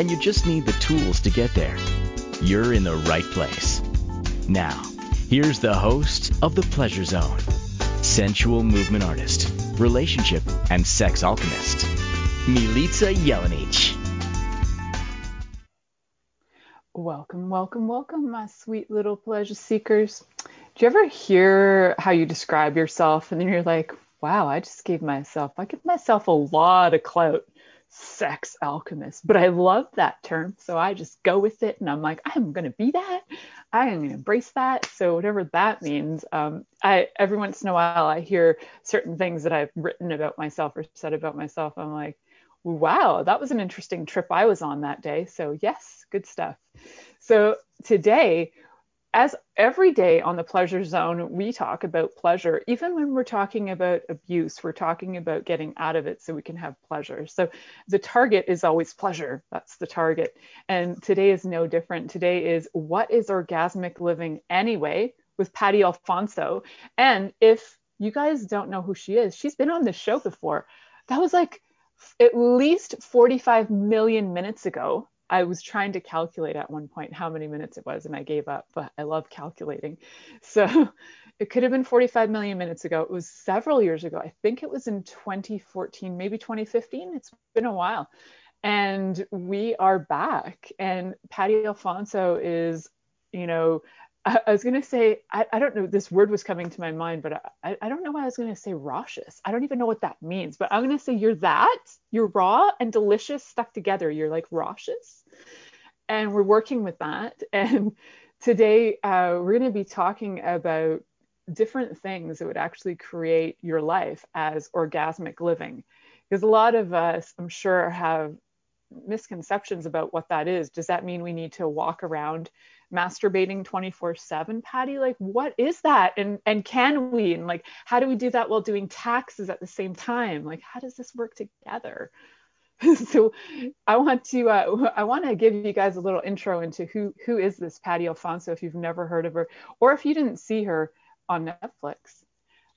and you just need the tools to get there, you're in the right place. Now, here's the host of The Pleasure Zone, sensual movement artist, relationship and sex alchemist, Milica Jelenic. Welcome, welcome, welcome, my sweet little pleasure seekers. Do you ever hear how you describe yourself and then you're like, wow, I just gave myself, I give myself a lot of clout sex alchemist. But I love that term. So I just go with it and I'm like, I'm going to be that. I am going to embrace that. So whatever that means, um, I every once in a while I hear certain things that I've written about myself or said about myself. I'm like, wow, that was an interesting trip I was on that day. So yes, good stuff. So today as every day on the pleasure zone, we talk about pleasure. Even when we're talking about abuse, we're talking about getting out of it so we can have pleasure. So the target is always pleasure. That's the target. And today is no different. Today is what is orgasmic living anyway with Patty Alfonso. And if you guys don't know who she is, she's been on this show before. That was like at least 45 million minutes ago. I was trying to calculate at one point how many minutes it was and I gave up, but I love calculating. So it could have been 45 million minutes ago. It was several years ago. I think it was in 2014, maybe 2015. It's been a while. And we are back. And Patty Alfonso is, you know, I, I was going to say, I, I, don't know, this word was coming to my mind, but I, I don't know why I was going to say raucous. I don't even know what that means, but I'm going to say you're that. You're raw and delicious stuck together. You're like raucous. And we're working with that. And today uh, we're going to be talking about different things that would actually create your life as orgasmic living. Because a lot of us, I'm sure, have misconceptions about what that is. Does that mean we need to walk around masturbating 24 7 patty? Like what is that? And and can we? And like how do we do that while doing taxes at the same time? Like how does this work together? So i want to uh, i want to give you guys a little intro into who who is this patty alfonso if you've never heard of her or if you didn't see her on netflix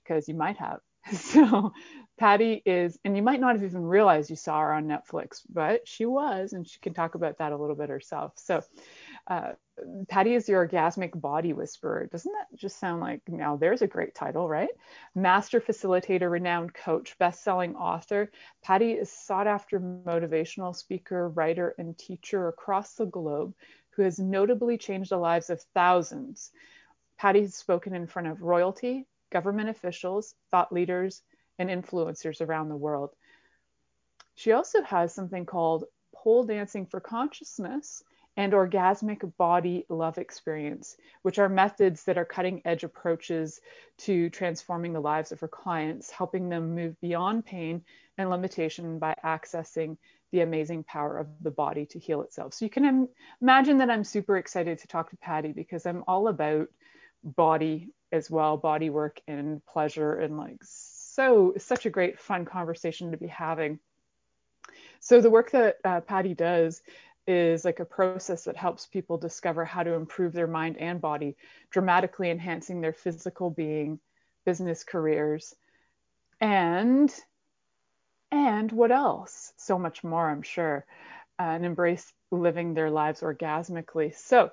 because you might have. So patty is and you might not have even realized you saw her on netflix but she was and she can talk about that a little bit herself. So uh, Patty is your orgasmic body whisperer. Doesn't that just sound like now there's a great title, right? Master facilitator, renowned coach, best-selling author. Patty is sought after motivational speaker, writer, and teacher across the globe who has notably changed the lives of thousands. Patty has spoken in front of royalty, government officials, thought leaders, and influencers around the world. She also has something called pole dancing for consciousness and orgasmic body love experience, which are methods that are cutting edge approaches to transforming the lives of her clients, helping them move beyond pain and limitation by accessing the amazing power of the body to heal itself. So you can Im- imagine that I'm super excited to talk to Patty because I'm all about body as well, body work and pleasure and like so such a great fun conversation to be having. So the work that uh, Patty does is like a process that helps people discover how to improve their mind and body, dramatically enhancing their physical being, business careers, and and what else? So much more, I'm sure, uh, and embrace living their lives orgasmically. So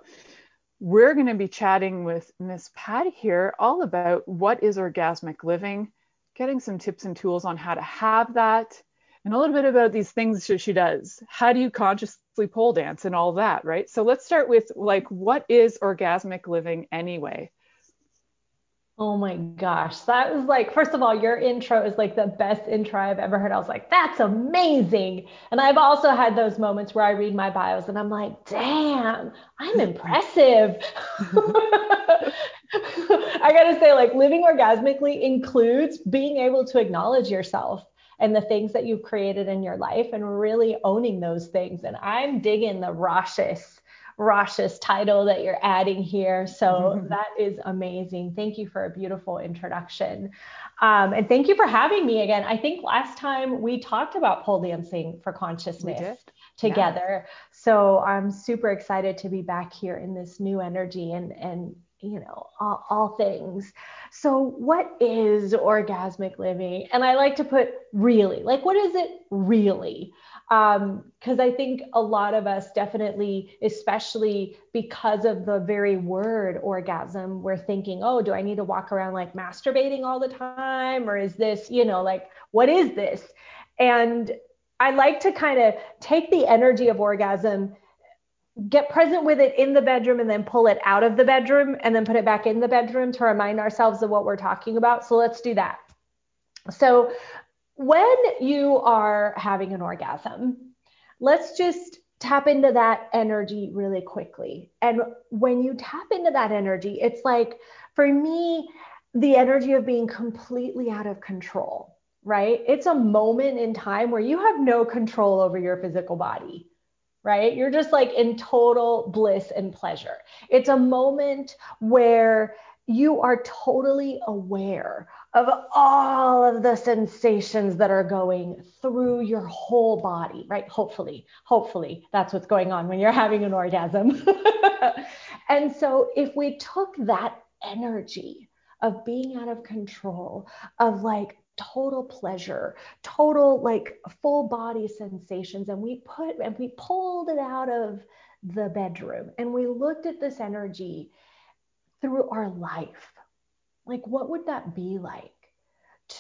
we're going to be chatting with Miss Patty here all about what is orgasmic living, getting some tips and tools on how to have that, and a little bit about these things that she does. How do you consciously pole dance and all that, right? So let's start with like, what is orgasmic living anyway? Oh my gosh. That was like, first of all, your intro is like the best intro I've ever heard. I was like, that's amazing. And I've also had those moments where I read my bios and I'm like, damn, I'm impressive. I got to say, like, living orgasmically includes being able to acknowledge yourself and the things that you've created in your life and really owning those things. And I'm digging the raucous raucous title that you're adding here. So that is amazing. Thank you for a beautiful introduction. Um, and thank you for having me again. I think last time we talked about pole dancing for consciousness together. Yeah. So I'm super excited to be back here in this new energy and and you know all, all, things. So what is orgasmic living? And i like to put really like what is it really? Because um, i think a lot of us definitely especially because of the very word orgasm we're thinking oh do i need to walk around like masturbating all the time? Or is this you know like what is this? And i like to kind of take the energy of orgasm get present with it in the bedroom and then pull it out of the bedroom and then put it back in the bedroom to remind ourselves of what we're talking about. So let's do that. So when you are having an orgasm, let's just tap into that energy really quickly. And when you tap into that energy, it's like for me, the energy of being completely out of control, right? It's a moment in time where you have no control over your physical body right? You're just like in total bliss and pleasure. It's a moment where you are totally aware of all of the sensations that are going through your whole body, right? Hopefully, hopefully that's what's going on when you're having an orgasm. and so if we took that energy of being out of control, of like total pleasure, total like full body sensations. And we put and we pulled it out of the bedroom and we looked at this energy through our life. Like, what would that be like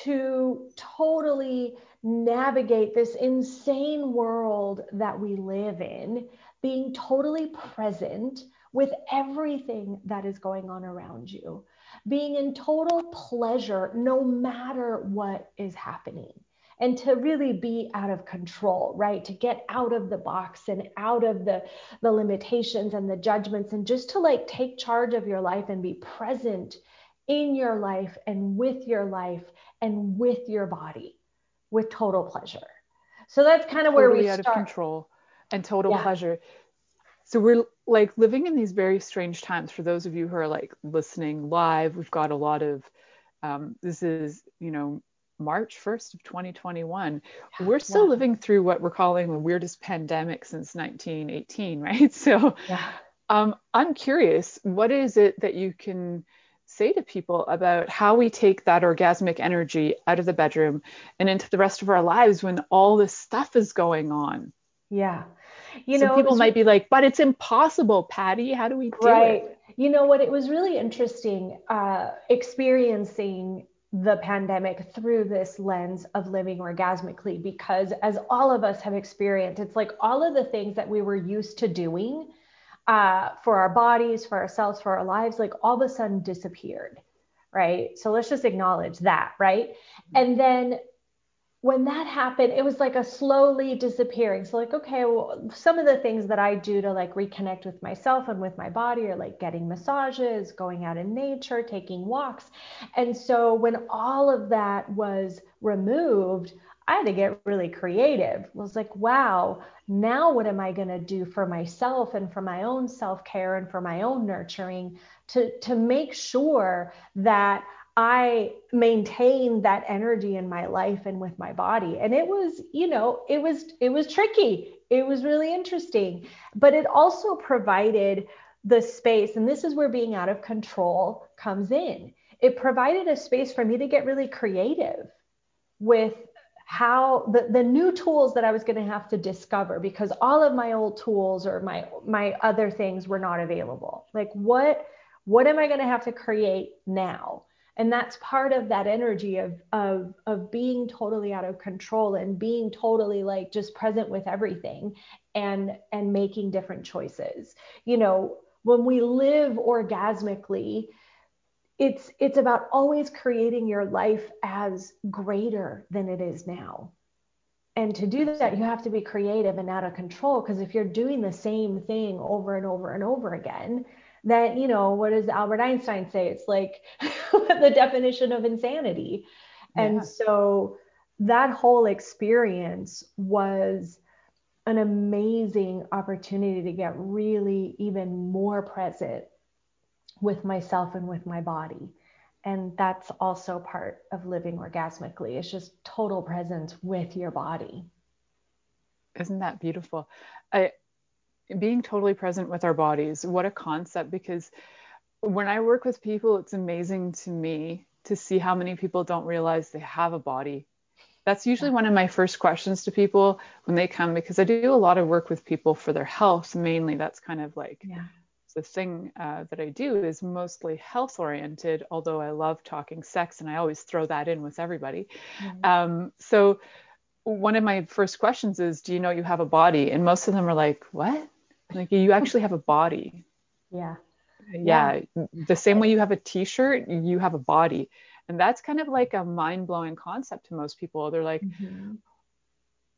to totally navigate this insane world that we live in, being totally present with everything that is going on around you? Being in total pleasure no matter what is happening and to really be out of control right to get out of the box and out of the the limitations and the judgments and just to like take charge of your life and be present in your life and with your life and with your body with total pleasure so that's kind of totally where we start. out start. of control and total yeah. pleasure so we're like living in these very strange times for those of you who are like listening live we've got a lot of um, this is you know march 1st of 2021 we're still yeah. living through what we're calling the weirdest pandemic since 1918 right so yeah. um, i'm curious what is it that you can say to people about how we take that orgasmic energy out of the bedroom and into the rest of our lives when all this stuff is going on yeah you know, people might be like, but it's impossible, Patty. How do we do right. it? You know what? It was really interesting uh, experiencing the pandemic through this lens of living orgasmically because as all of us have experienced, it's like all of the things that we were used to doing uh, for our bodies, for ourselves, for our lives, like all of a sudden disappeared. Right. So let's just acknowledge that. Right. And then when that happened, it was like a slowly disappearing. So, like, okay, well, some of the things that I do to like reconnect with myself and with my body are like getting massages, going out in nature, taking walks. And so, when all of that was removed, I had to get really creative. It was like, wow, now what am I going to do for myself and for my own self care and for my own nurturing to, to make sure that I maintained that energy in my life and with my body. And it was, you know, it was it was tricky. It was really interesting, but it also provided the space and this is where being out of control comes in. It provided a space for me to get really creative with how the, the new tools that I was going to have to discover because all of my old tools or my my other things were not available. Like what what am I going to have to create now? And that's part of that energy of of of being totally out of control and being totally like just present with everything and and making different choices. You know when we live orgasmically it's it's about always creating your life as greater than it is now. And to do that you have to be creative and out of control because if you're doing the same thing over and over and over again then you know what does albert einstein say it's like the definition of insanity yeah. and so that whole experience was an amazing opportunity to get really even more present with myself and with my body. And that's also part of living orgasmically. It's just total presence with your body. Isn't that beautiful? I being totally present with our bodies, what a concept because when I work with people, it's amazing to me to see how many people don't realize they have a body. That's usually one of my first questions to people when they come because I do a lot of work with people for their health. Mainly, that's kind of like yeah. the thing uh, that I do is mostly health oriented, although I love talking sex and I always throw that in with everybody. Mm-hmm. Um, so, one of my first questions is, Do you know you have a body? And most of them are like, What? Like, you actually have a body. Yeah. Yeah, yeah. the same way you have a t-shirt you have a body. And that's kind of like a mind-blowing concept to most people. They're like mm-hmm.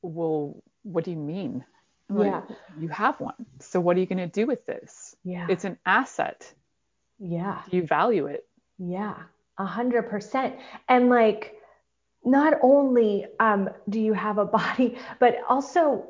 well what do you mean? I'm yeah. Like, you have one. So what are you going to do with this? Yeah. It's an asset. Yeah. Do you value it? Yeah. A hundred percent. And like not only um, do you have a body but also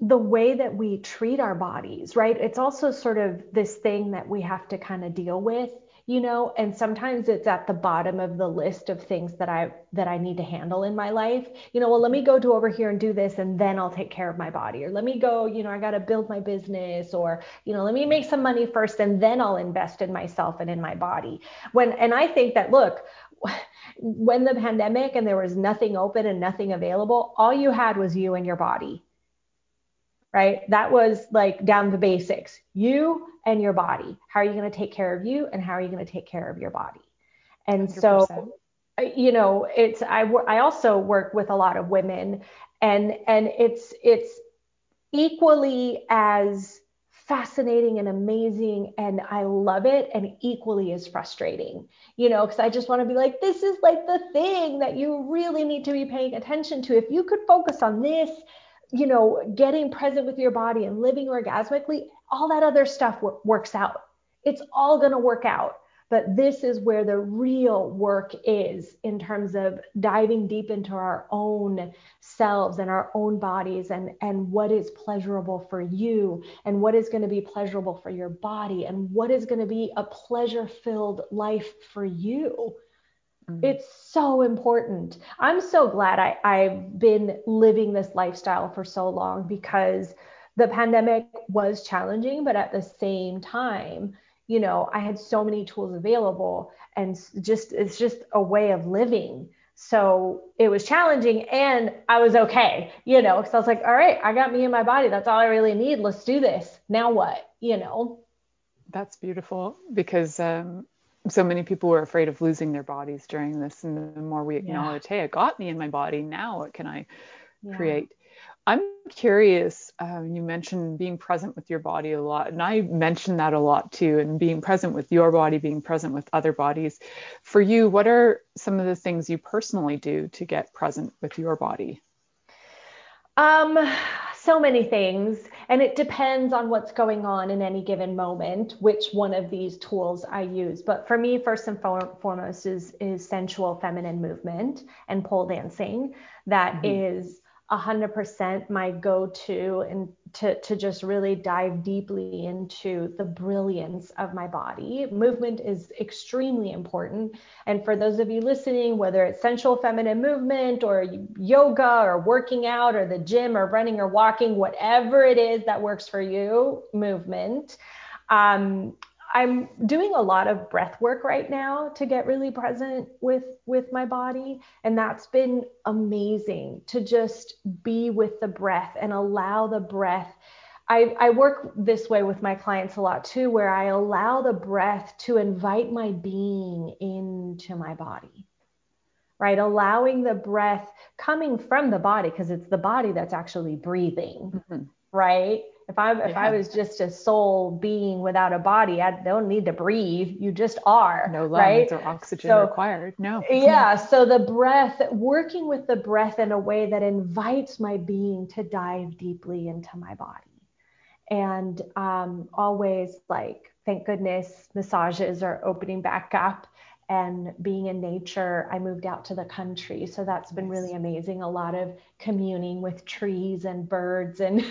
the way that we treat our bodies, right? It's also sort of this thing that we have to kind of deal with, you know, and sometimes it's at the bottom of the list of things that I that I need to handle in my life. You know, well, let me go to over here and do this and then I'll take care of my body. Or let me go, you know, I got to build my business or, you know, let me make some money first and then I'll invest in myself and in my body. When and I think that look, when the pandemic and there was nothing open and nothing available, all you had was you and your body right? That was like down the basics you and your body. How are you going to take care of you and how are you going to take care of your body? And 100%. so, uh, you know, it's, I, I also work with a lot of women and, and it's, it's equally as fascinating and amazing and I love it and equally as frustrating, you know, because I just want to be like, this is like the thing that you really need to be paying attention to. If you could focus on this you know, getting present with your body and living orgasmically, all that other stuff w- works out. It's all going to work out. But this is where the real work is in terms of diving deep into our own selves and our own bodies and, and what is pleasurable for you and what is going to be pleasurable for your body and what is going to be a pleasure filled life for you. Mm-hmm. It's so important. I'm so glad I, I've been living this lifestyle for so long because the pandemic was challenging, but at the same time, you know, I had so many tools available and just it's just a way of living. So it was challenging and I was okay, you know, because I was like, all right, I got me and my body. That's all I really need. Let's do this. Now what? You know? That's beautiful because um, so many people were afraid of losing their bodies during this and the more we acknowledge yeah. hey it got me in my body now what can i yeah. create i'm curious um, you mentioned being present with your body a lot and i mentioned that a lot too and being present with your body being present with other bodies for you what are some of the things you personally do to get present with your body um so many things and it depends on what's going on in any given moment which one of these tools i use but for me first and foremost is is sensual feminine movement and pole dancing That mm-hmm. is 100% my go-to and to, to just really dive deeply into the brilliance of my body. Movement is extremely important. And for those of you listening, whether it's sensual feminine movement or yoga or working out or the gym or running or walking, whatever it is that works for you, movement. Um, I'm doing a lot of breath work right now to get really present with with my body and that's been amazing to just be with the breath and allow the breath I, I work this way with my clients a lot too, where I allow the breath to invite my being into my body, right? Allowing the breath coming from the body, because it's the body that's actually breathing, mm-hmm. right? If I if yeah. I was just a soul being without a body, I don't need to breathe. You just are. No lungs right? or oxygen so, required. No. yeah. So the breath, working with the breath in a way that invites my being to dive deeply into my body, and um, always like thank goodness massages are opening back up and being in nature. I moved out to the country, so that's been really amazing. A lot of communing with trees and birds and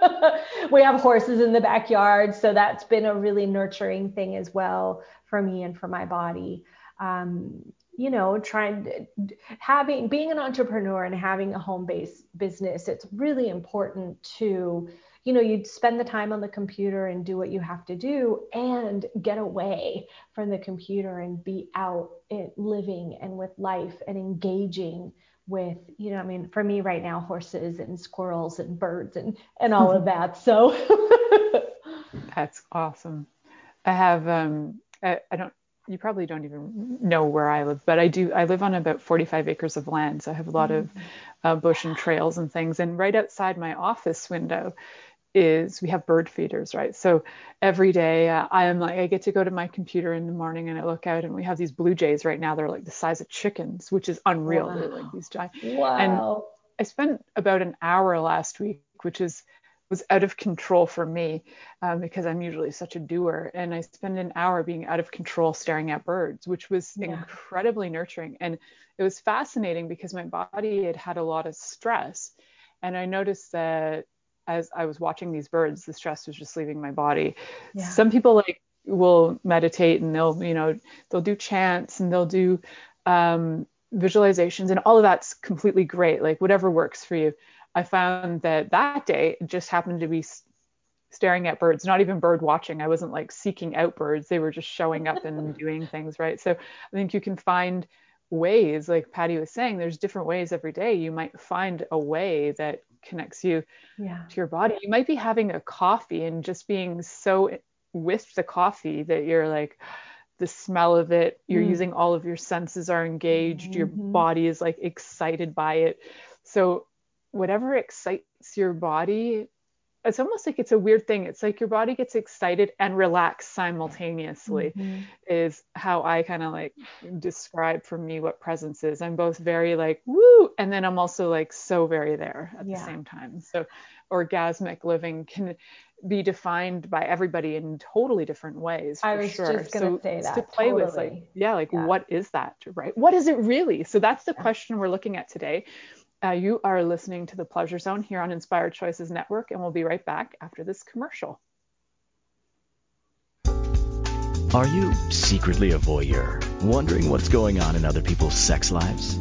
we have horses in the backyard, so that's been a really nurturing thing as well for me and for my body. Um, you know, trying to, having being an entrepreneur and having a home-based business, it's really important to you know, you'd spend the time on the computer and do what you have to do and get away from the computer and be out living and with life and engaging with, you know, I mean, for me right now, horses and squirrels and birds and, and all of that. So that's awesome. I have, um, I, I don't, you probably don't even know where I live, but I do. I live on about 45 acres of land, so I have a lot of mm-hmm. uh, bush and trails and things. And right outside my office window is we have bird feeders, right? So every day uh, I am like, I get to go to my computer in the morning and I look out and we have these blue jays right now. They're like the size of chickens, which is unreal. Wow. They're like these giant. Wow. And I spent about an hour last week, which is was out of control for me um, because I'm usually such a doer. And I spent an hour being out of control staring at birds, which was yeah. incredibly nurturing. And it was fascinating because my body had had a lot of stress. And I noticed that as I was watching these birds, the stress was just leaving my body. Yeah. Some people like will meditate and they'll, you know, they'll do chants and they'll do um, visualizations and all of that's completely great. Like whatever works for you. I found that that day just happened to be staring at birds, not even bird watching. I wasn't like seeking out birds. They were just showing up and doing things, right? So I think you can find ways, like Patty was saying, there's different ways every day. You might find a way that connects you yeah. to your body. You might be having a coffee and just being so with the coffee that you're like, the smell of it, you're mm. using all of your senses are engaged, mm-hmm. your body is like excited by it. So, whatever excites your body it's almost like it's a weird thing. It's like your body gets excited and relaxed simultaneously, mm-hmm. is how I kind of like describe for me what presence is. I'm both very like, woo, and then I'm also like so very there at yeah. the same time. So, orgasmic living can be defined by everybody in totally different ways. I was sure. just going to say that. To play totally. with, like, yeah, like yeah. what is that, right? What is it really? So, that's the yeah. question we're looking at today. Uh, you are listening to the Pleasure Zone here on Inspired Choices Network, and we'll be right back after this commercial. Are you secretly a voyeur, wondering what's going on in other people's sex lives?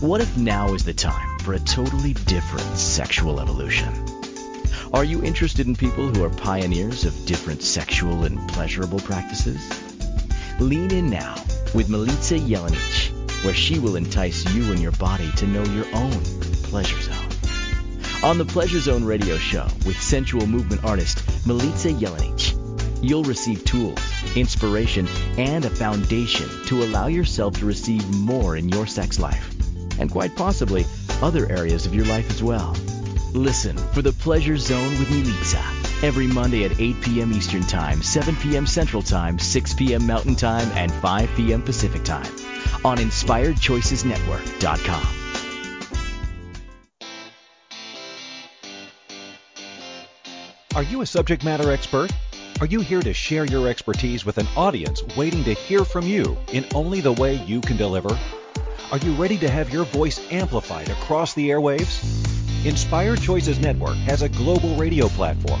What if now is the time for a totally different sexual evolution? Are you interested in people who are pioneers of different sexual and pleasurable practices? Lean in now with Milica Jelenic where she will entice you and your body to know your own pleasure zone. On the Pleasure Zone radio show with sensual movement artist Milica Jelenic, you'll receive tools, inspiration, and a foundation to allow yourself to receive more in your sex life, and quite possibly other areas of your life as well. Listen for the Pleasure Zone with Milica every Monday at 8 p.m. Eastern Time, 7 p.m. Central Time, 6 p.m. Mountain Time, and 5 p.m. Pacific Time on InspiredChoicesNetwork.com. Are you a subject matter expert? Are you here to share your expertise with an audience waiting to hear from you in only the way you can deliver? Are you ready to have your voice amplified across the airwaves? Inspired Choices Network has a global radio platform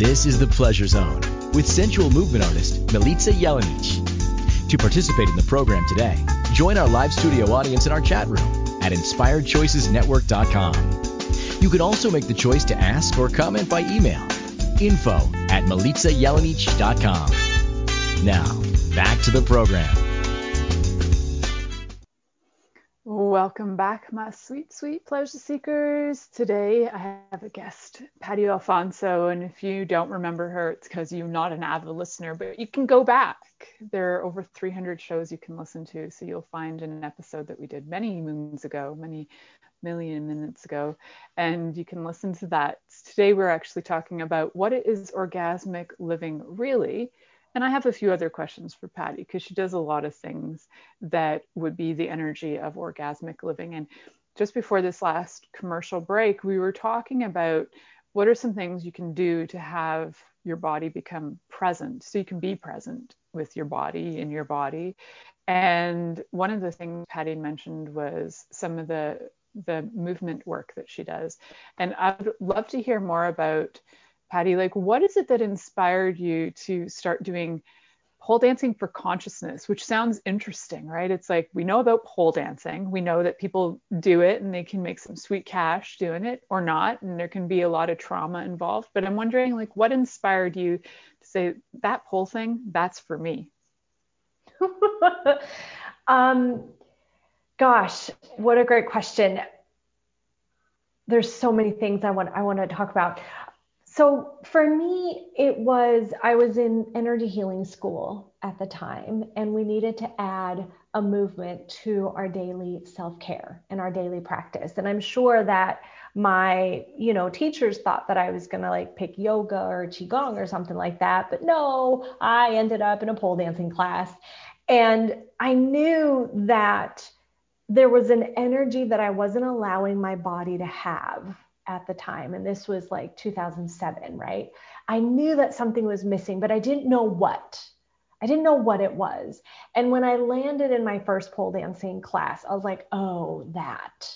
This is the Pleasure Zone with sensual movement artist Milica Jelenic. To participate in the program today, join our live studio audience in our chat room at inspiredchoicesnetwork.com. You can also make the choice to ask or comment by email info at. Now, back to the program. Welcome back, my sweet, sweet pleasure seekers. Today I have a guest, Patty Alfonso, and if you don't remember her, it's because you're not an avid listener, but you can go back. There are over 300 shows you can listen to, so you'll find an episode that we did many moons ago, many million minutes ago, and you can listen to that. Today we're actually talking about what is orgasmic living really and I have a few other questions for Patty because she does a lot of things that would be the energy of orgasmic living. And just before this last commercial break, we were talking about what are some things you can do to have your body become present so you can be present with your body in your body. And one of the things Patty mentioned was some of the the movement work that she does. And I would love to hear more about Patty, like what is it that inspired you to start doing pole dancing for consciousness, which sounds interesting, right? It's like we know about pole dancing. We know that people do it and they can make some sweet cash doing it or not. And there can be a lot of trauma involved. But I'm wondering, like, what inspired you to say that pole thing, that's for me? um, gosh, what a great question. There's so many things I want I want to talk about so for me, it was I was in energy healing school at the time, and we needed to add a movement to our daily self-care and our daily practice. And I'm sure that my, you know, teachers thought that I was gonna like pick yoga or qigong or something like that, but no, I ended up in a pole dancing class, and I knew that there was an energy that I wasn't allowing my body to have at the time, and this was like 2007, right? I knew that something was missing, but I didn't know what. I didn't know what it was. And when I landed in my first pole dancing class, I was like, oh, that.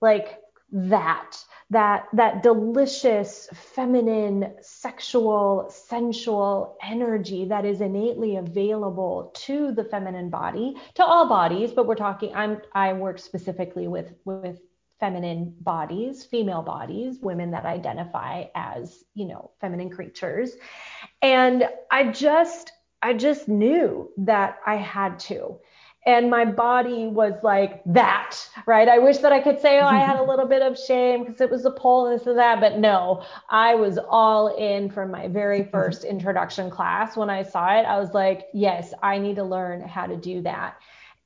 Like that. That that delicious, feminine, sexual, sensual energy that is innately available to the feminine body, to all bodies, but we're talking, I'm I work specifically with with feminine bodies, female bodies, women that identify as, you know, feminine creatures. And I just I just knew that I had to. And my body was like that, right? I wish that I could say, oh, I had a little bit of shame because it was a pole and this and that. But no, I was all in from my very mm-hmm. first introduction class. When I saw it, I was like, yes, I need to learn how to do that.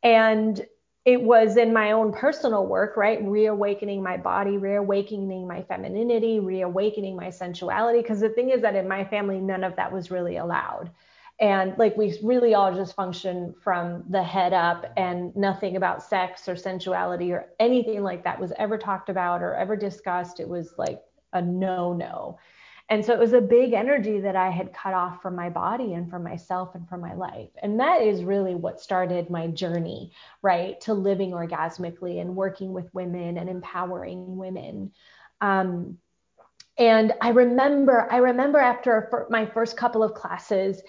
And it was in my own personal work, right? Reawakening my body, reawakening my femininity, reawakening my sensuality. Because the thing is that in my family, none of that was really allowed. And like we really all just function from the head up, and nothing about sex or sensuality or anything like that was ever talked about or ever discussed. It was like a no no. And so it was a big energy that I had cut off from my body and from myself and from my life. And that is really what started my journey, right, to living orgasmically and working with women and empowering women. Um, and I remember, I remember after my first couple of classes,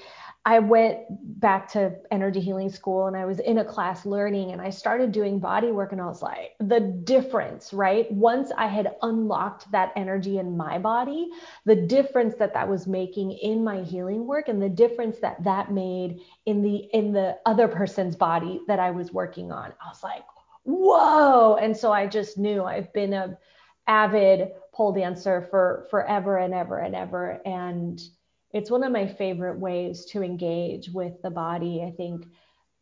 I went back to energy healing school and I was in a class learning and I started doing body work and I was like, the difference, right? Once I had unlocked that energy in my body, the difference that that was making in my healing work and the difference that that made in the in the other person's body that I was working on. I was like, whoa. And so I just knew I've been a avid pole dancer for forever and ever and ever and it's one of my favorite ways to engage with the body. I think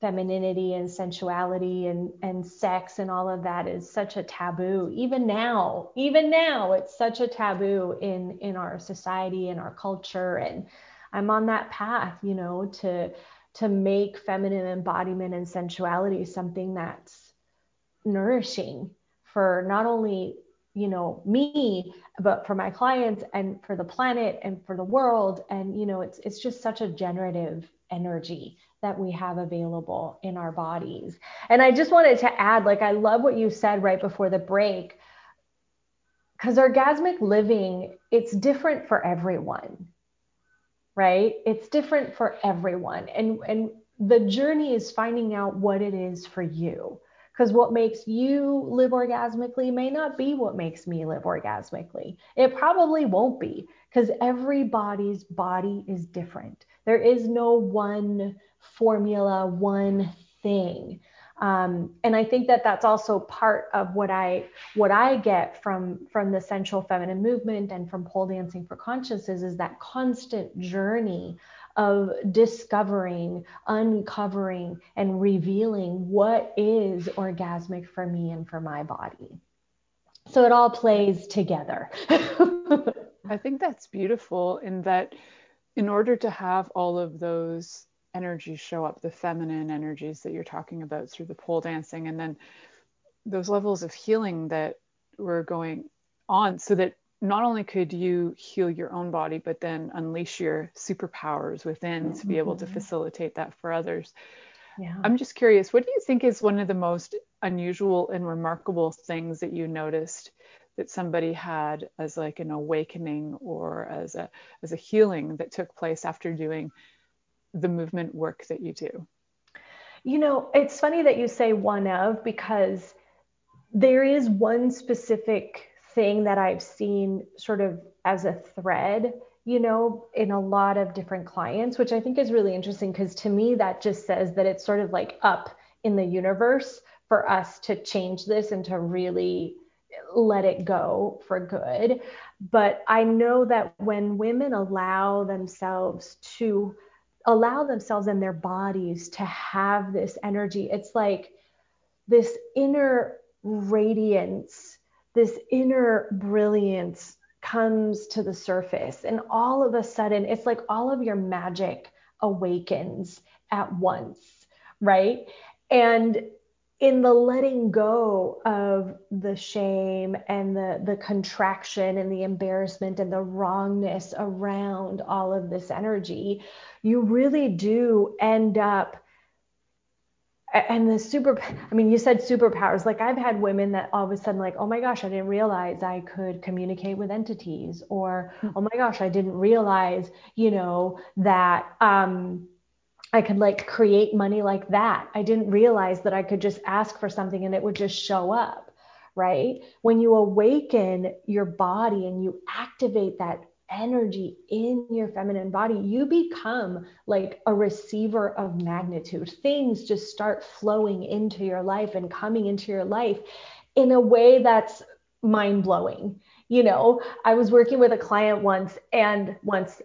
femininity and sensuality and, and sex and all of that is such a taboo. Even now, even now, it's such a taboo in, in our society and our culture. And I'm on that path, you know, to to make feminine embodiment and sensuality something that's nourishing for not only you know me but for my clients and for the planet and for the world. And you know it's it's just such a generative energy that we have available in our bodies. And i just wanted to add like i love what you said right before the break because orgasmic living it's different for everyone right? It's different for everyone. And and the journey is finding out what it is for you because what makes you live orgasmically may not be what makes me live orgasmically. It probably won't be because everybody's body is different. There is no one formula, one thing. Um, and I think that that's also part of what I what I get from from the sensual feminine movement and from pole dancing for consciousness is that constant journey of discovering, uncovering, and revealing what is orgasmic for me and for my body. So it all plays together. I think that's beautiful in that in order to have all of those energies show up, the feminine energies that you're talking about through the pole dancing, and then those levels of healing that we're going on, so that not only could you heal your own body, but then unleash your superpowers within mm-hmm. to be able to mm-hmm. facilitate that for others. Yeah. I'm just curious, what do you think is one of the most unusual and remarkable things that you noticed that somebody had as like an awakening or as a as a healing that took place after doing the movement work that you do? You know, it's funny that you say one of because there is one specific thing that I've seen sort of as a thread, you know, in a lot of different clients, which I think is really interesting because to me, that just says that it's sort of like up in the universe for us to change this and to really let it go for good. But I know that when women allow themselves to allow themselves and their bodies to have this energy, it's like this inner radiance this inner brilliance comes to the surface. And all of a sudden, it's like all of your magic awakens at once, right? And in the letting go of the shame and the, the contraction and the embarrassment and the wrongness around all of this energy, you really do end up and the super i mean you said superpowers. Like i've had women that all of a sudden like oh my gosh i didn't realize i could communicate with entities or hmm. oh my gosh i didn't realize you know that um i could like create money like that. I didn't realize that i could just ask for something and it would just show up right? When you awaken your body and you activate that energy in your feminine body, you become like a receiver of magnitude. Things just start flowing into your life and coming into your life in a way that's mind blowing. You know, I was working with a client once and once,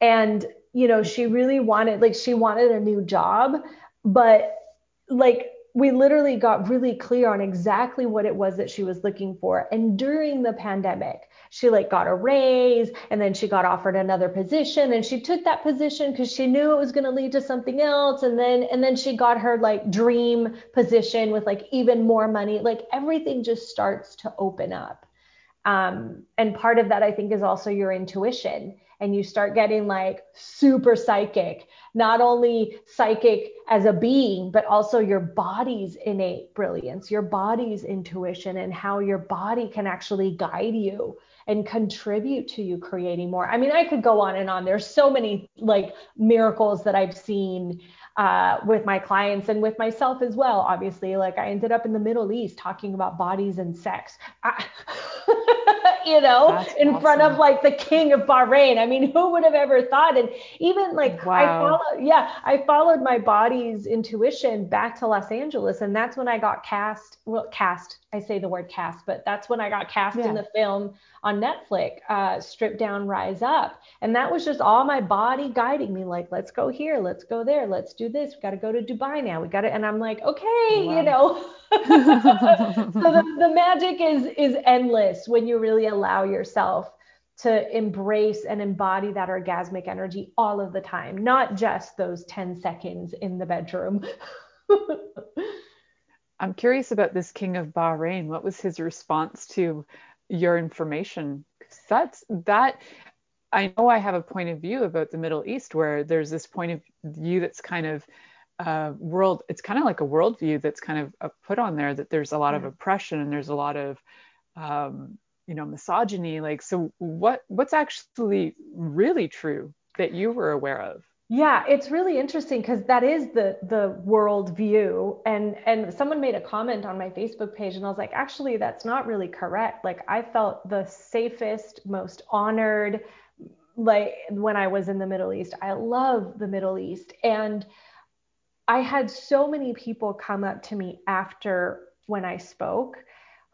and, you know, she really wanted, like, she wanted a new job, but like, we literally got really clear on exactly what it was that she was looking for. And during the pandemic, she like got a raise and then she got offered another position and she took that position because she knew it was going to lead to something else and then and then she got her like dream position with like even more money. Like everything just starts to open up. Um, and part of that i think is also your intuition and you start getting like super psychic not only psychic as a being but also your body's innate brilliance your body's intuition and how your body can actually guide you and contribute to you creating more. I mean, I could go on and on. There's so many like miracles that I've seen uh, with my clients and with myself as well. Obviously, like I ended up in the Middle East talking about bodies and sex. I, you know, That's in awesome. front of like the king of Bahrain. I mean, who would have ever thought? And even like wow. I follow, yeah, I followed my body's intuition back to Los Angeles, and that's when I got cast. Well, cast. I say the word cast, but that's when I got cast yeah. in the film on Netflix, uh, Strip Down, Rise Up, and that was just all my body guiding me, like, let's go here, let's go there, let's do this. We got to go to Dubai now. We got to, and I'm like, okay, wow. you know. so the, the magic is is endless when you really allow yourself to embrace and embody that orgasmic energy all of the time, not just those 10 seconds in the bedroom. I'm curious about this king of Bahrain. What was his response to your information? That's that I know I have a point of view about the Middle East where there's this point of view that's kind of uh, world it's kind of like a worldview that's kind of uh, put on there that there's a lot of oppression and there's a lot of um, you know misogyny like so what what's actually really true that you were aware of? Yeah it's really interesting because that is the the world view and and someone made a comment on my facebook page and i was like actually that's not really correct. Like i felt the safest most honored like when i was in the middle east. I love the middle east. And I had so many people come up to me after when I spoke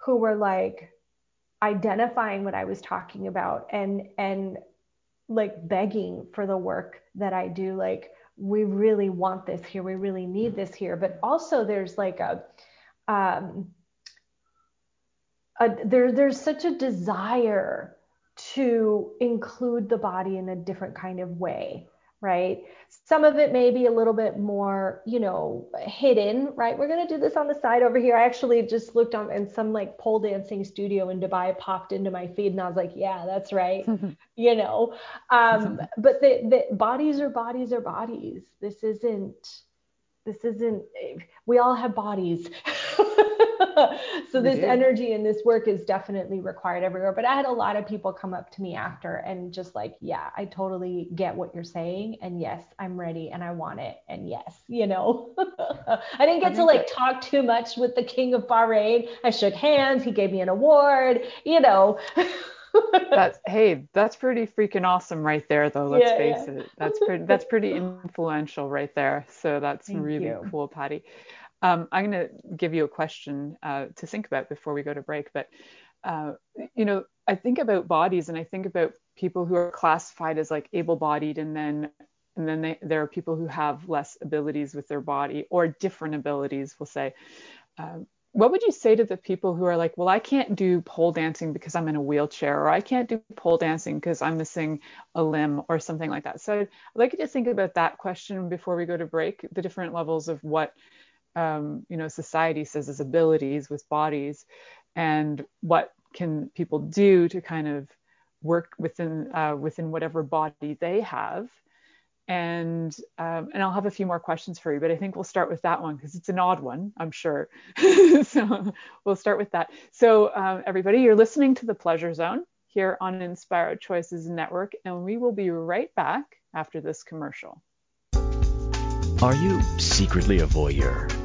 who were like identifying what I was talking about and and like begging for the work that I do like we really want this here. We really need this here. But also there's like a um a, there there's such a desire to include the body in a different kind of way right some of it may be a little bit more, you know, hidden, right? We're going to do this on the side over here. I actually just looked on and some like pole dancing studio in Dubai popped into my feed and I was like, yeah, that's right. you know, um, but the, the bodies are bodies are bodies. This isn't, this isn't, we all have bodies. so this energy and this work is definitely required everywhere. But I had a lot of people come up to me after and just like, yeah, I totally get what you're saying. And yes, I'm ready and I want it. And yes, you know, I didn't get to like talk too much with the king of Bahrain. I shook hands. He gave me an award, you know. that's hey, that's pretty freaking awesome right there though. Let's yeah, face yeah. it. That's pretty that's pretty influential right there. So that's Thank really you. cool, Patty. Um, I'm going to give you a question uh, to think about before we go to break. But, uh, you know, I think about bodies and I think about people who are classified as like able bodied and then and then they, there are people who have less abilities with their body or different abilities, we'll say. Um, what would you say to the people who are like, well, I can't do pole dancing because I'm in a wheelchair, or I can't do pole dancing because I'm missing a limb, or something like that? So I'd like you to think about that question before we go to break, the different levels of what um, you know society says as abilities with bodies and what can people do to kind of work within uh, within whatever body they have. And um, and I'll have a few more questions for you but I think we'll start with that one because it's an odd one I'm sure. So we'll start with that. So um, everybody you're listening to the pleasure zone here on Inspired Choices Network and we will be right back after this commercial. Are you secretly a voyeur,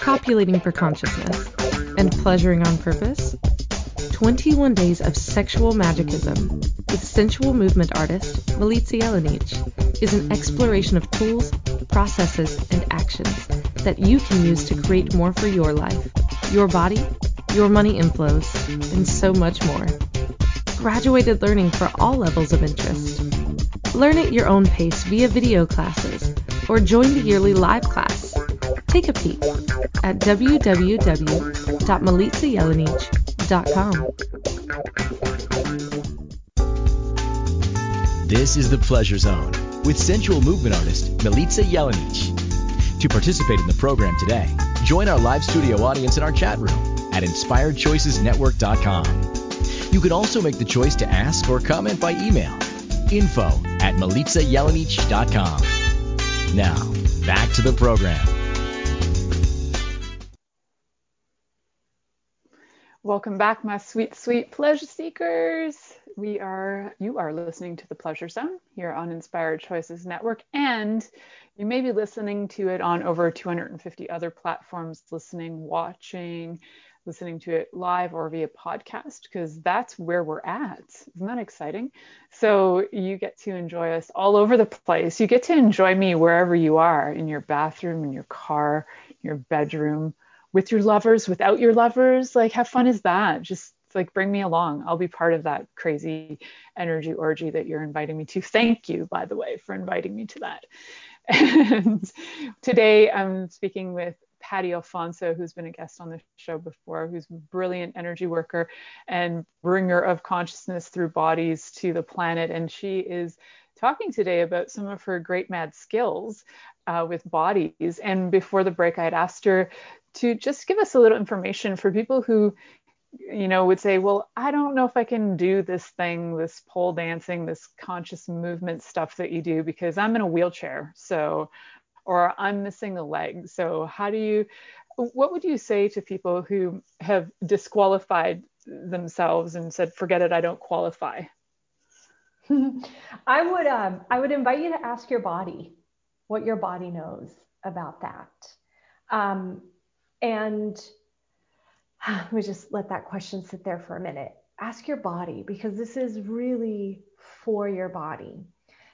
copulating for consciousness, and pleasuring on purpose? 21 Days of Sexual Magicism with sensual movement artist Milica Jelenic is an exploration of tools, processes, and actions that you can use to create more for your life, your body, your money inflows, and so much more. Graduated learning for all levels of interest. Learn at your own pace via video classes or join the yearly live class. Take a peek at www.milicajelenic.com. This is the Pleasure Zone with sensual movement artist Milica Jelenic. To participate in the program today, join our live studio audience in our chat room at inspiredchoicesnetwork.com. You can also make the choice to ask or comment by email info at milicajelenic.com. Now, back to the program. Welcome back, my sweet, sweet pleasure seekers. We are, you are listening to the Pleasure Zone here on Inspired Choices Network, and you may be listening to it on over 250 other platforms, listening, watching, listening to it live or via podcast because that's where we're at. Isn't that exciting? So you get to enjoy us all over the place. You get to enjoy me wherever you are in your bathroom, in your car, your bedroom, with your lovers, without your lovers. Like, how fun is that? Just like bring me along. I'll be part of that crazy energy orgy that you're inviting me to. Thank you, by the way, for inviting me to that. And today I'm speaking with Patty Alfonso, who's been a guest on the show before, who's a brilliant energy worker and bringer of consciousness through bodies to the planet. And she is talking today about some of her great mad skills uh, with bodies. And before the break, I had asked her to just give us a little information for people who you know would say well i don't know if i can do this thing this pole dancing this conscious movement stuff that you do because i'm in a wheelchair so or i'm missing a leg. So how do you what would you say to people who have disqualified themselves and said forget it i don't qualify? I would um, i would invite you to ask your body what your body knows about that. Um, and let me just let that question sit there for a minute. Ask your body because this is really for your body.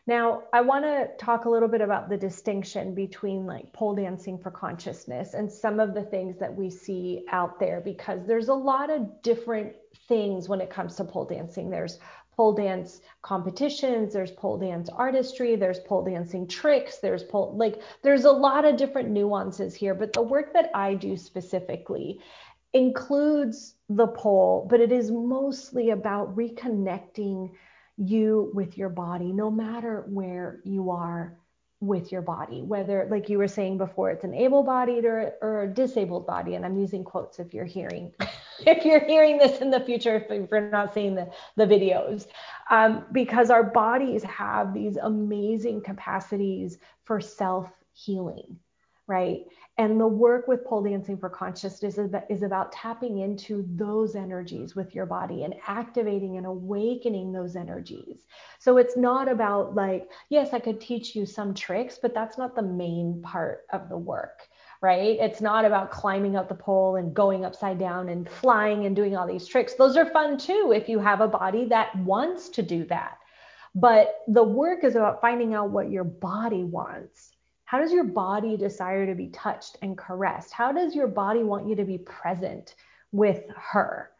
Now, I want to talk a little bit about the distinction between like pole dancing for consciousness and some of the things that we see out there because there's a lot of different things when it comes to pole dancing. There's pole dance competitions, there's pole dance artistry, there's pole dancing tricks, there's pole like there's a lot of different nuances here, but the work that I do specifically includes the pole, but it is mostly about reconnecting you with your body, no matter where you are with your body, whether, like you were saying before, it's an able bodied or, or a disabled body. And I'm using quotes if you're hearing. if you're hearing this in the future, if you're not seeing the, the videos, um, because our bodies have these amazing capacities for self healing, right? And the work with pole dancing for consciousness is about, is about tapping into those energies with your body and activating and awakening those energies. So it's not about like, yes, I could teach you some tricks, but that's not the main part of the work right? It's not about climbing up the pole and going upside down and flying and doing all these tricks. Those are fun too if you have a body that wants to do that. But the work is about finding out what your body wants how does your body desire to be touched and caressed? How does your body want you to be present with her?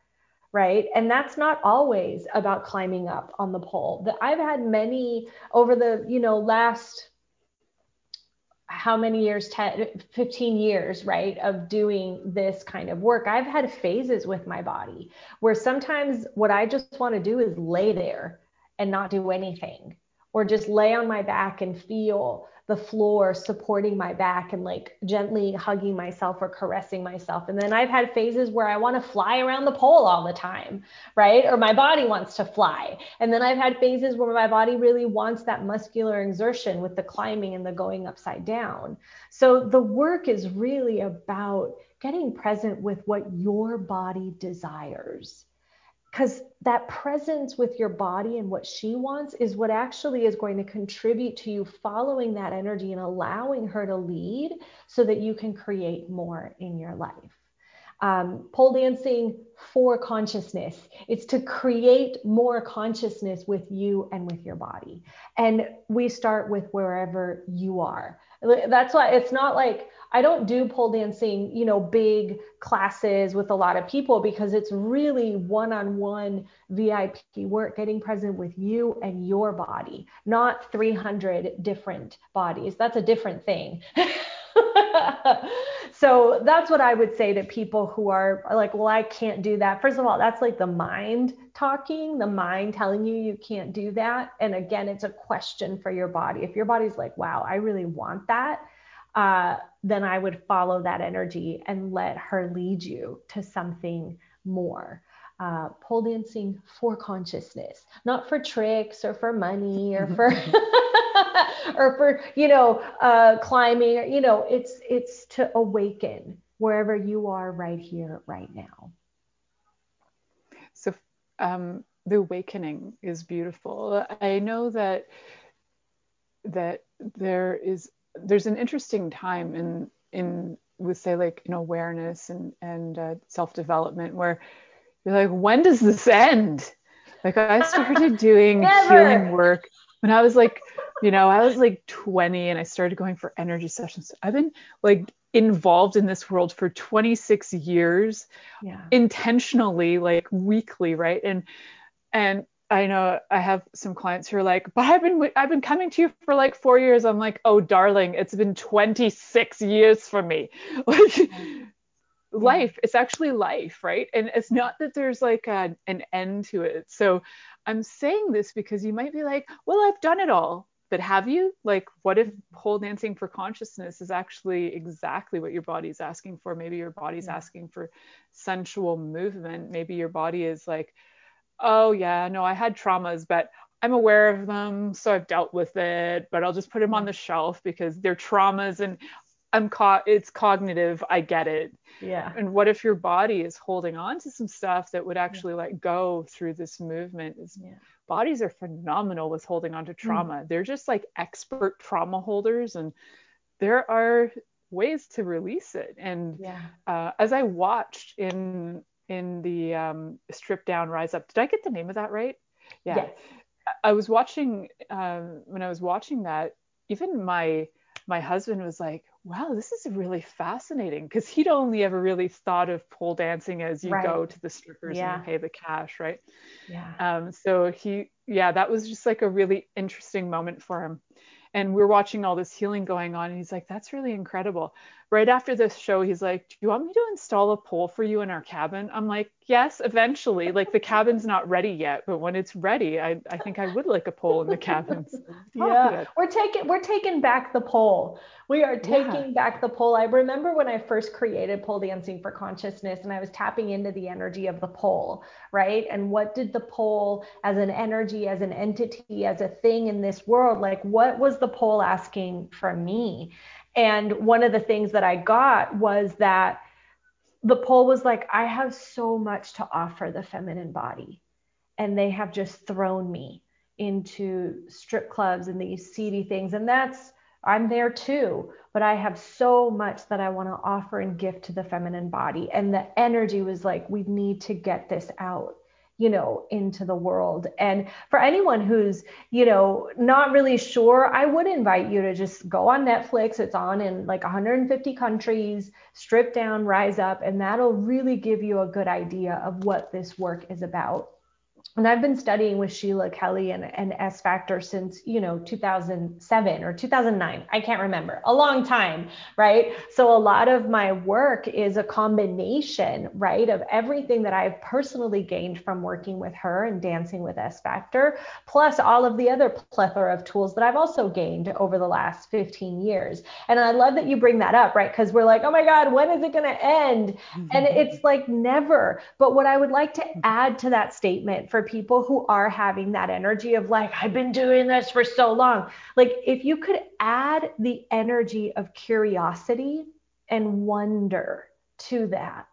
Right. And that's not always about climbing up on the pole. That I've had many over the, you know, last how many years 10 15 years right of doing this kind of work i've had phases with my body where sometimes what i just want to do is lay there and not do anything or just lay on my back and feel the floor supporting my back and like gently hugging myself or caressing myself. And then I've had phases where I want to fly around the pole all the time, right? Or my body wants to fly. And then I've had phases where my body really wants that muscular exertion with the climbing and the going upside down. So the work is really about getting present with what your body desires because that presence with your body and what she wants is what actually is going to contribute to you following that energy and allowing her to lead so that you can create more in your life. Um, pole dancing for consciousness. It's to create more consciousness with you and with your body. And we start with wherever you are. That's why it's not like I don't do pole dancing, you know, big classes with a lot of people because it's really one on one VIP work, getting present with you and your body, not 300 different bodies. That's a different thing. so that's what I would say to people who are like, well, I can't do that. First of all, that's like the mind talking, the mind telling you you can't do that. And again, it's a question for your body. If your body's like, wow, I really want that, uh, then I would follow that energy and let her lead you to something more. Uh, pole dancing for consciousness, not for tricks or for money or for or for you know uh, climbing. You know, it's it's to awaken wherever you are right here, right now. So um, the awakening is beautiful. I know that that there is there's an interesting time in in with say like in awareness and and uh, self development where you're like when does this end like i started doing healing work when i was like you know i was like 20 and i started going for energy sessions i've been like involved in this world for 26 years yeah. intentionally like weekly right and and I know I have some clients who are like, but I've been I've been coming to you for like four years. I'm like, oh darling, it's been 26 years for me. Like yeah. life, it's actually life, right? And it's not that there's like a, an end to it. So I'm saying this because you might be like, well, I've done it all. But have you? Like, what if pole dancing for consciousness is actually exactly what your body's asking for? Maybe your body's yeah. asking for sensual movement. Maybe your body is like, oh yeah, no, I had traumas, but I'm aware of them, so I've dealt with it, but I'll just put them on the shelf because they're traumas and I'm caught it's cognitive, I get it. Yeah. And what if your body is holding on to some stuff that would actually yeah. let go through this movement? Is yeah. Bodies are phenomenal with holding on to mm. trauma. Mm. They're just like expert trauma holders and there are ways to release it. And yeah. uh, as I watched in in the um, strip down rise up did i get the name of that right yeah yes. i was watching um, when i was watching that even my my husband was like wow this is really fascinating because he'd only ever really thought of pole dancing as you right. go to the strippers yeah. and you pay the cash right yeah um so he yeah that was just like a really interesting moment for him and we're watching all this healing going on and he's like that's really incredible right after this show, he's like, Do you want me to install a pole for you in our cabin? I'm like, Yes, eventually. Like the cabin's not ready yet, but when it's ready, I, I think I would like a pole in the cabin. yeah. We're taking we're taking back the pole. We are taking yeah. back the pole. I remember when I first created pole dancing for consciousness and I was tapping into the energy of the pole, right? And what did the pole as an energy, as an entity, as a thing in this world, like what was the pole asking from me? And one of the things that I got was that the pole was like, I have so much to offer the feminine body. And they have just thrown me into strip clubs and these seedy things. And that's, I'm there too, but I have so much that I want to offer and gift to the feminine body. And the energy was like, we need to get this out you know into the world. And for anyone who's you know not really sure i would invite you to just go on netflix. It's on in like 150 countries strip down rise up and that'll really give you a good idea of what this work is about and I've been studying with Sheila Kelley and, and S Factor since, you know, 2007 or 2009. I can't remember, a long time, right? So a lot of my work is a combination, right, of everything that I've personally gained from working with her and dancing with S Factor, plus all of the other plethora of tools that I've also gained over the last 15 years. And I love that you bring that up, right? Because we're like, oh my God, when is it going to end? And mm-hmm. it's like never. But what I would like to mm-hmm. add to that statement for people who are having that energy of like, I've been doing this for so long. Like, if you could add the energy of curiosity and wonder to that,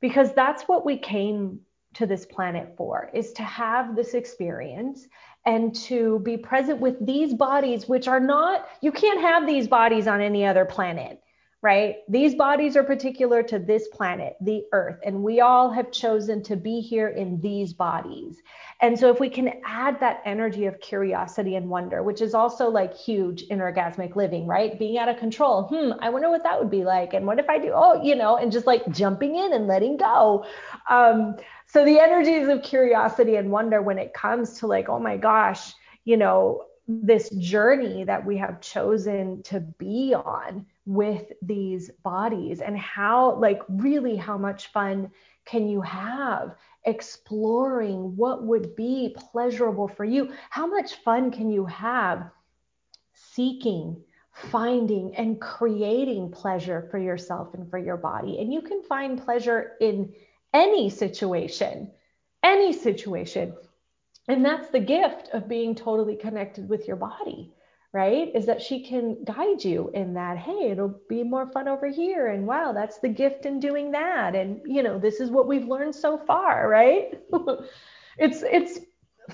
because that's what we came to this planet for is to have this experience and to be present with these bodies which are not you can't have these bodies on any other planet right? These bodies are particular to this planet, the earth, and we all have chosen to be here in these bodies. And so, if we can add that energy of curiosity and wonder, which is also like huge in orgasmic living, right? Being out of control. Hmm, I wonder what that would be like. And what if I do? Oh, you know, and just like jumping in and letting go. Um, so, the energies of curiosity and wonder when it comes to like, oh my gosh, you know, this journey that we have chosen to be on with these bodies and how like really how much fun can you have exploring what would be pleasurable for you? How much fun can you have seeking finding and creating pleasure for yourself and for your body? And you can find pleasure in any situation any situation and that's the gift of being totally connected with your body right? Is that she can guide you in that, hey, it'll be more fun over here. And wow, that's the gift in doing that. And you know, this is what we've learned so far, right? it's it's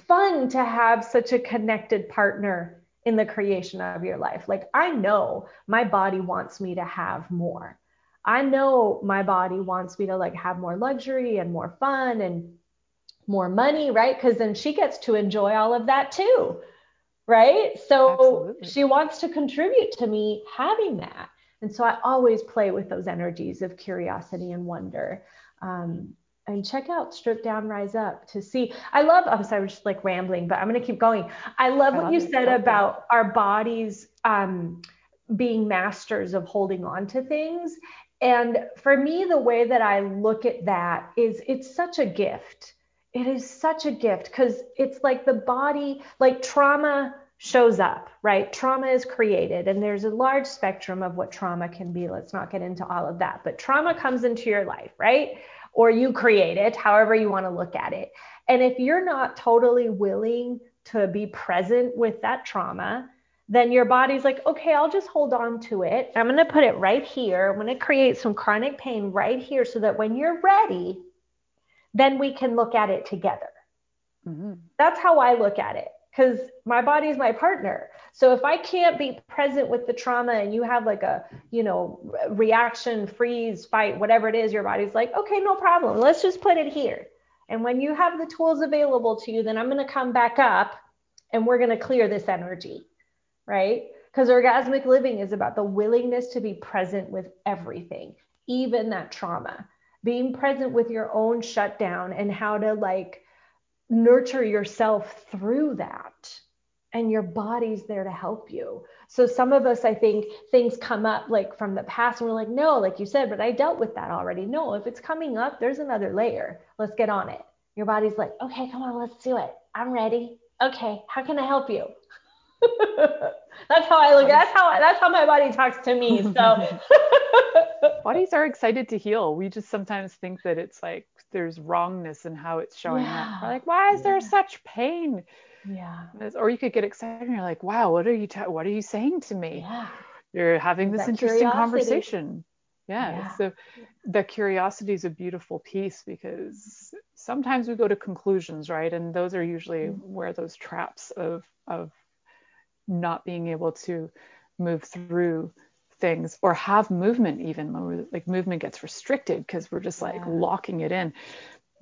fun to have such a connected partner in the creation of your life. Like I know my body wants me to have more. I know my body wants me to like have more luxury and more fun and more money, right? Because then she gets to enjoy all of that too right? So Absolutely. she wants to contribute to me having that. And so I always play with those energies of curiosity and wonder. Um, and check out strip down rise up to see i love i'm sorry i'm just like rambling but i'm going to keep going i love I what love you said about our bodies um, being masters of holding on to things and for me the way that i look at that is it's such a gift it is such a gift because it's like the body like trauma shows up, right? Trauma is created, and there's a large spectrum of what trauma can be. Let's not get into all of that, but trauma comes into your life, right? Or you create it, however you want to look at it. And if you're not totally willing to be present with that trauma, then your body's like, okay, I'll just hold on to it. I'm going to put it right here. I'm going to create some chronic pain right here so that when you're ready, then we can look at it together. Mm-hmm. That's how I look at it because my body is my partner. So if I can't be present with the trauma and you have like a, you know, reaction, freeze, fight, whatever it is, your body's like, okay, no problem. Let's just put it here. And when you have the tools available to you, then I'm going to come back up and we're going to clear this energy, right? Because orgasmic living is about the willingness to be present with everything, even that trauma, being present with your own shutdown and how to like nurture yourself through that and your body's there to help you. So some of us, I think things come up like from the past and we're like, no, like you said, but I dealt with that already. No, if it's coming up, there's another layer. Let's get on it. Your body's like, okay, come on, let's do it. I'm ready. Okay, how can I help you? that's how I look. That's how that's how my body talks to me. So bodies are excited to heal. We just sometimes think that it's like there's wrongness in how it's showing yeah. up. We're like, why is yeah. there such pain? Yeah. Or you could get excited and you're like, wow, what are you ta- what are you saying to me? Yeah. You're having this interesting curiosity. conversation. Yeah. yeah. So the curiosity is a beautiful piece because sometimes we go to conclusions, right? And those are usually mm-hmm. where those traps of of not being able to move through things or have movement even like movement gets restricted because we're just like yeah. locking it in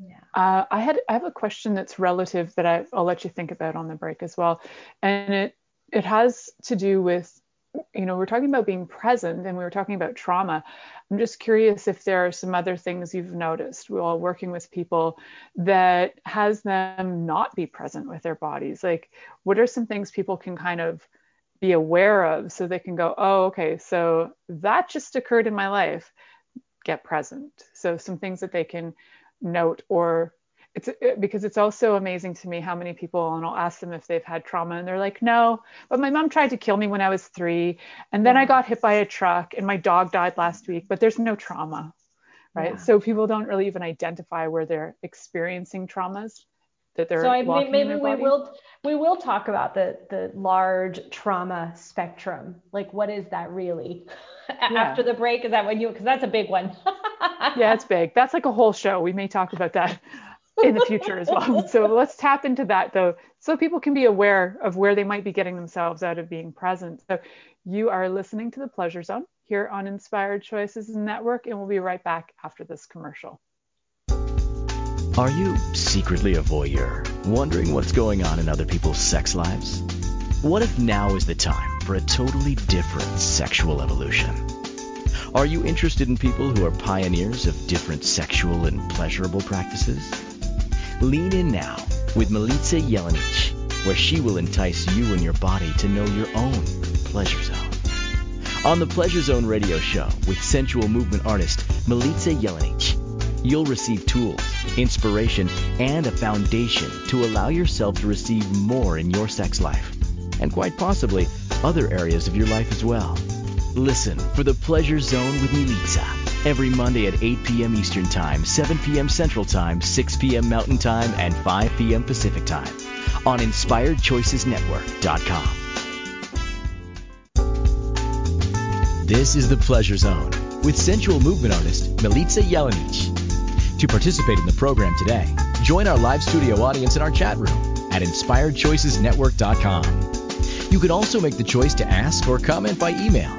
yeah. Uh, I had I have a question that's relative that I, I'll let you think about on the break as well, and it it has to do with you know we're talking about being present and we were talking about trauma. I'm just curious if there are some other things you've noticed while working with people that has them not be present with their bodies. Like what are some things people can kind of be aware of so they can go, oh, okay, so that just occurred in my life. Get present. So some things that they can note or it's because it's also amazing to me how many people and I'll ask them if they've had trauma and they're like, no, but my mom tried to kill me when I was three. And then yeah. I got hit by a truck and my dog died last week, but there's no trauma. Right. Yeah. So people don't really even identify where they're experiencing traumas that they're so I, maybe we will we will talk about the the large trauma spectrum like what is that really yeah. after the break is that when you because that's a big one yeah it's big that's like a whole show we may talk about that in the future as well so let's tap into that though so people can be aware of where they might be getting themselves out of being present so you are listening to the pleasure zone here on inspired choices network and we'll be right back after this commercial are you secretly a voyeur, wondering what's going on in other people's sex lives? What if now is the time for a totally different sexual evolution? Are you interested in people who are pioneers of different sexual and pleasurable practices? Lean in now with Milica Jelenic, where she will entice you and your body to know your own pleasure zone. On the Pleasure Zone radio show with sensual movement artist Milica Jelenic, You'll receive tools, inspiration, and a foundation to allow yourself to receive more in your sex life, and quite possibly other areas of your life as well. Listen for the Pleasure Zone with Milica every Monday at 8 p.m. Eastern Time, 7 p.m. Central Time, 6 p.m. Mountain Time, and 5 p.m. Pacific Time on InspiredChoicesNetwork.com. This is the Pleasure Zone with sensual movement artist Milica Jelenic. To participate in the program today, join our live studio audience in our chat room at inspiredchoicesnetwork.com. You can also make the choice to ask or comment by email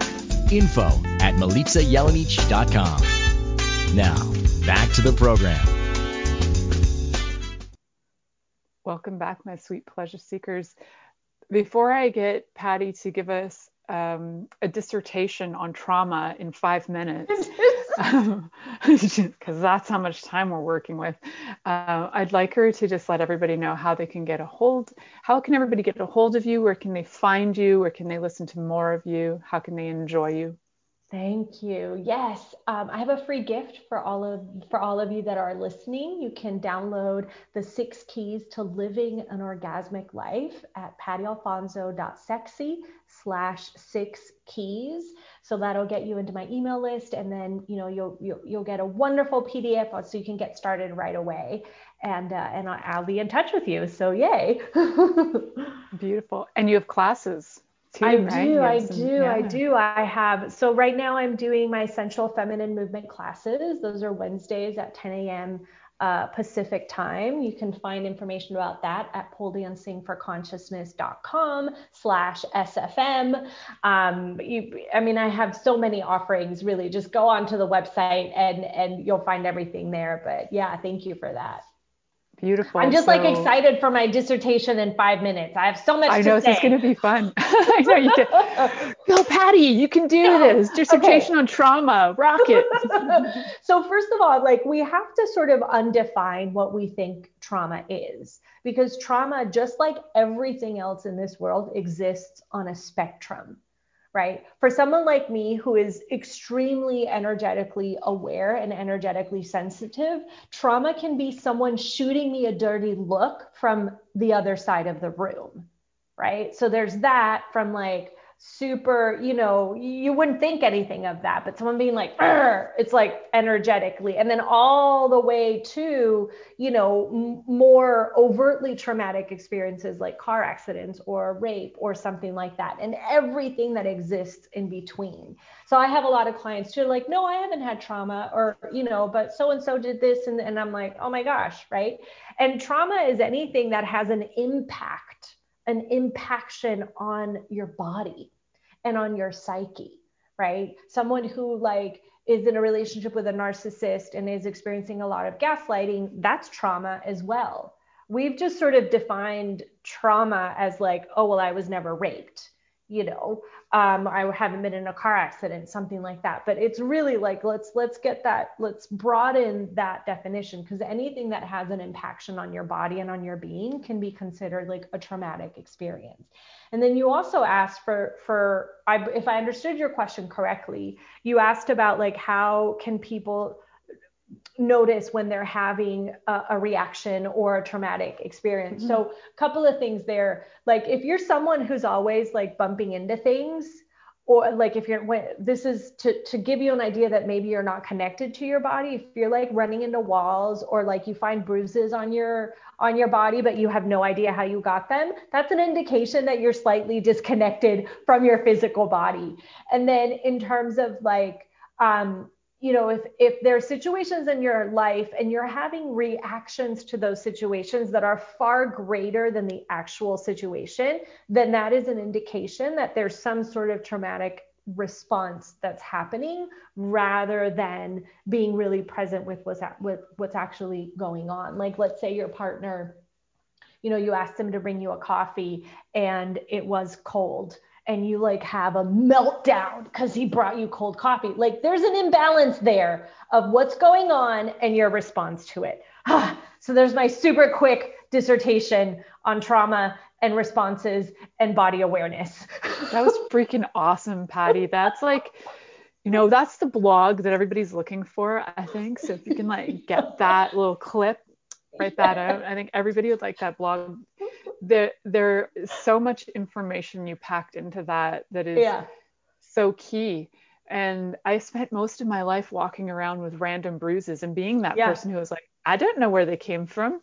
info at milicajelenic.com. Now, back to the program. Welcome back, my sweet pleasure seekers. Before I get Patty to give us um, a dissertation on trauma in five minutes, um, because that's how much time we're working with. Uh, I'd like her to just let everybody know how they can get a hold. How can everybody get a hold of you? Where can they find you? Where can they listen to more of you? How can they enjoy you? Thank you. Yes, um, I have a free gift for all of for all of you that are listening. You can download the six keys to living an orgasmic life at pattyalfonso.sexy slash six keys. So that'll get you into my email list, and then you know you'll you'll, you'll get a wonderful PDF so you can get started right away. And uh, and I'll be in touch with you. So yay! Beautiful. And you have classes too, I right? do, I do, yeah. I do. I have. So right now I'm doing my Sensual Feminine Movement classes. Those are Wednesdays at 10 a.m. Uh, Pacific time. You can find information about that at poledancingforconsciousness.com slash SFM. Um, I mean, I have so many offerings really. Just go onto the website and, and you'll find everything there. But yeah, thank you for that. Beautiful. I'm just so, like excited for my dissertation in five minutes. I have so much I know this is going to be fun. I know you can. Go, Patty, you can do this. Dissertation okay. on trauma. Rocket. so first of all, like we have to sort of undefine what we think trauma is because trauma, just like everything else in this world, exists on a spectrum right? For someone like me who is extremely energetically aware and energetically sensitive, trauma can be someone shooting me a dirty look from the other side of the room, right? So there's that from like, super, you know, you wouldn't think anything of that, but someone being like, it's like energetically, and then all the way to, you know, m- more overtly traumatic experiences like car accidents or rape or something like that, and everything that exists in between. So I have a lot of clients who are like, no, I haven't had trauma, or, you know, but so and so did this. And, and I'm like, oh my gosh, right? And trauma is anything that has an impact an impaction on your body and on your psyche, right? Someone who like is in a relationship with a narcissist and is experiencing a lot of gaslighting, that's trauma as well. We've just sort of defined trauma as like, oh, well, I was never raped you know um, i haven't been in a car accident something like that. But it's really like let's let's get that let's broaden that definition because anything that has an impaction on your body and on your being can be considered like a traumatic experience. And then you also asked for for I, if i understood your question correctly you asked about like how can people notice when they're having a, a, reaction or a traumatic experience. Mm-hmm. So, a couple of things there. Like, if you're someone who's always like bumping into things, or like if you're when this is to to give you an idea that maybe you're not connected to your body if you're like running into walls or like you find bruises on your on your body but you have no idea how you got them that's an indication that you're slightly disconnected from your physical body and then in terms of like um you know if if there are situations in your life and you're having reactions to those situations that are far greater than the actual situation then that is an indication that there's some sort of traumatic response that's happening rather than being really present with what's with what's actually going on. Like let's say your partner you know you asked them to bring you a coffee and it was cold and you like have a meltdown because he brought you cold coffee. Like there's an imbalance there of what's going on and your response to it. so there's my super quick dissertation on trauma and responses and body awareness. that was freaking awesome, Patty. That's like, you know, that's the blog that everybody's looking for, I think. So if you can like get that little clip, write that out. I think everybody would like that blog there there is so much information you packed into that that is yeah. so key and i spent most of my life walking around with random bruises and being that yeah. person who was like i don't know where they came from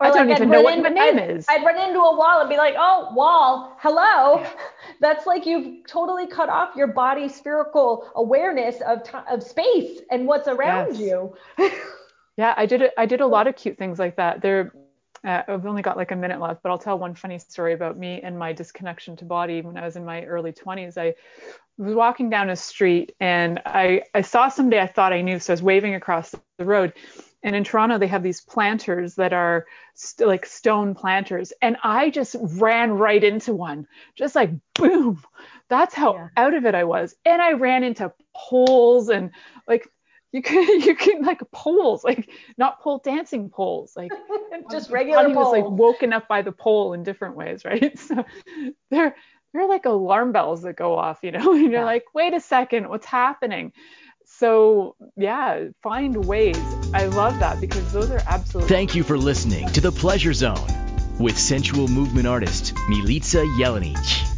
or I don't like even know what my name I'd, is. I'd run into a wall and be like, oh, wall, hello. Yeah. That's like you've totally cut off your body spherical awareness of, t- of space and what's around yes. you. yeah, I did, a, I did a lot of cute things like that. There, uh, I've only got like a minute left, but I'll tell one funny story about me and my disconnection to body when I was in my early 20s. I was walking down a street and I, I saw somebody I thought I knew, so I was waving across the road. And in Toronto, they have these planters that are st- like stone planters. And I just ran right into one, just like boom. That's how yeah. out of it I was. And I ran into poles and like you can you can like poles, like not pole dancing poles, like just regular body was poles. like woken up by the pole in different ways, right? So they're they're like alarm bells that go off, you know, and you're Yeah. like, wait a second, what's happening? So yeah, find ways. I love that because those are absolutely Thank you for listening to The Pleasure Zone with sensual movement artist Milica Jelenic.